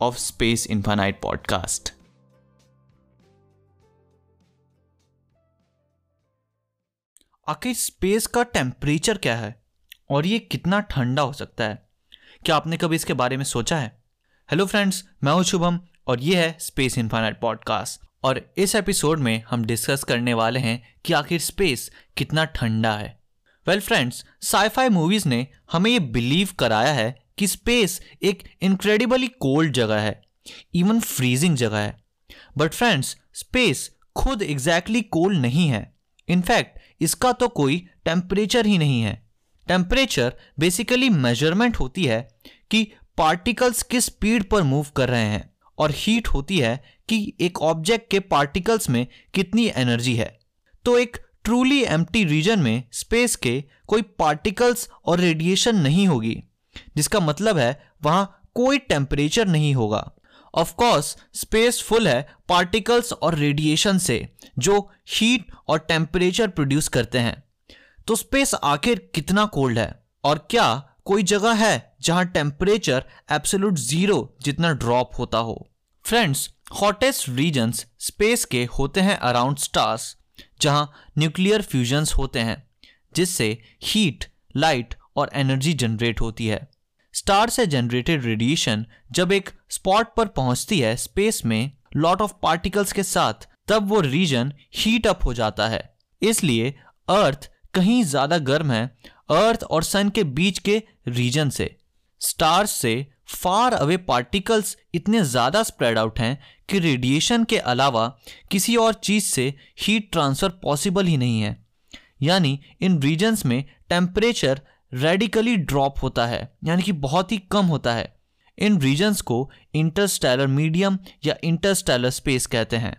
of Space Infinite podcast आखिर space का temperature क्या है? और ये कितना ठंडा हो सकता है? क्या आपने कभी इसके बारे में सोचा है? हेलो फ्रेंड्स मैं हूँ शुभम और ये है स्पेस इन्फानाइट पॉडकास्ट और इस एपिसोड में हम डिस्कस करने वाले हैं कि आखिर स्पेस कितना ठंडा है। वेल फ्रेंड्स साईफाई मूवीज़ ने हमें ये बिलीव कराया है कि स्पेस एक इनक्रेडिबली कोल्ड जगह है इवन फ्रीजिंग जगह है। बट फ्रेंड्स स्पेस खुद एग्जैक्टली exactly कोल्ड नहीं है। इनफैक्ट इसका तो कोई टेम्परेचर ही नहीं है। टेम्परेचर बेसिकली मेज़रमेंट होती है कि पार्टिकल्स किस स्पीड पर मूव कर रहे हैं, और हीट होती है कि एक ऑब्जेक्ट के पार्टिकल्स में कितनी एनर्जी है। तो एक ट्रूली एम्प्टी रीजन में स्पेस के कोई पार्टिकल्स और रेडिएशन नहीं होगी। जिसका मतलब है वहाँ कोई टेम्परेचर नहीं होगा। ऑफ़ कोर्स स्पेस फुल है पार्टिकल्स और रेडिएशन से, जो हीट और टेम्परेचर प्रोड्यूस करते हैं। तो स्पेस आखिर कितना कोल्ड है? और क्या कोई जगह है जहाँ टेम्परेचर एब्सोल्यूट ज़ीरो जितना ड्रॉप होता हो? फ्रेंड्स हॉटेस्ट रीजन्स स्पेस के होते हैं अराउंड स्टार्स जहाँ न्यूक्लियर फ्यूजन्स होते हैं, जिससे हीट लाइट और एनर्जी जनरेट होती है। स्टार से जनरेटेड रेडिएशन जब एक स्पॉट पर पहुँचती है स्पेस में लॉट ऑफ़ पार्टिकल्स के साथ, तब वो रीजन हीट अप हो जाता है। इसलिए अर्थ कहीं ज़्यादा गर्म है अर्थ और सन के बीच के रीजन से। स्टार्स से फार अवे पार्टिकल्स इतने ज़्यादा स्प्रेड आउट हैं कि रेडिएशन के अलावा किसी और चीज़ से हीट ट्रांसफ़र पॉसिबल ही नहीं है। यानी इन रीजन्स में टेम्परेचर रेडिकली ड्रॉप होता है, यानी कि बहुत ही कम होता है। इन रीजन्स को इंटरस्टेलर मीडियम या इंटरस्टेलर स्पेस कहते हैं।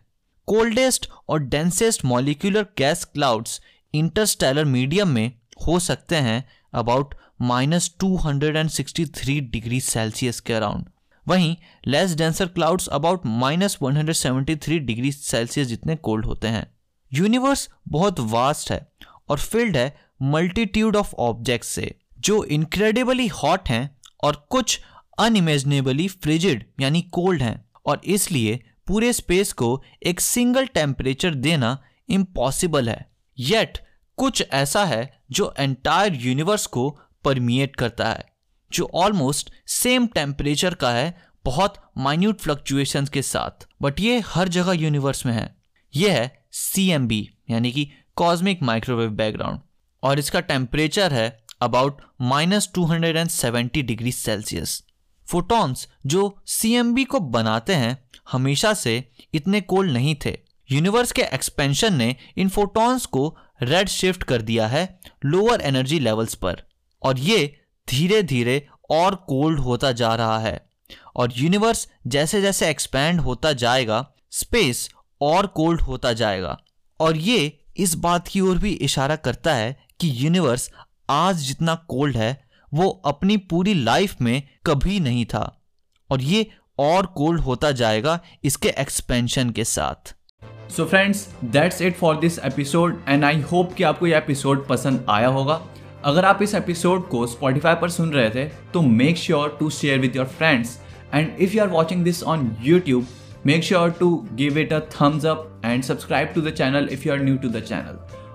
कोल्डेस्ट और densest molecular gas clouds interstellar medium में हो सकते हैं about minus two hundred and sixty three degree Celsius के अराउंड वहीं less denser clouds about minus one hundred seventy three degree Celsius जितने कोल्ड होते हैं। यूनिवर्स बहुत वास्ट है और फिल्ड है मल्टीट्यूड ऑफ़ ऑब्जेक्ट से, जो इनक्रेडिबली हॉट हैं और कुछ अनइमेजनेबली फ्रिजिड यानी कोल्ड हैं। और इसलिए पूरे स्पेस को एक सिंगल टेम्परेचर देना इम्पॉसिबल है। येट कुछ ऐसा है जो एंटायर यूनिवर्स को परमिएट करता है, जो ऑलमोस्ट सेम टेम्परेचर का है बहुत माइन्यूट फ्लक्चुएशन के साथ। बट ये हर जगह यूनिवर्स में है। ये है सीएमबी यानी कि कॉस्मिक माइक्रोवेव बैकग्राउंड और इसका टेम्परेचर है about minus two hundred and seventy degree Celsius photons जो सीएमबी को बनाते हैं, हमेशा से इतने कोल्ड नहीं थे। यूनिवर्स के एक्सपेंशन ने इन फोटॉन्स को रेड शिफ्ट कर दिया है लोअर एनर्जी लेवल्स पर। और ये धीरे धीरे और कोल्ड होता जा रहा है। और यूनिवर्स जैसे जैसे एक्सपैंड होता जाएगा स्पेस और कोल्ड होता जाएगा। और ये इस बात की ओर भी इशारा करता है कि यूनिवर्स आज जितना कोल्ड है, वो अपनी पूरी लाइफ में कभी नहीं था। और ये और कोल्ड होता जाएगा इसके एक्सपेंशन के साथ। So friends that's it for this episode and I hope कि आपको यह एपिसोड पसंद आया होगा। अगर आप इस एपिसोड को स्पॉटिफाई पर सुन रहे थे तो make sure to share with your friends and if you are watching this on YouTube make sure to give it a thumbs up and subscribe to the channel if you are new to the channel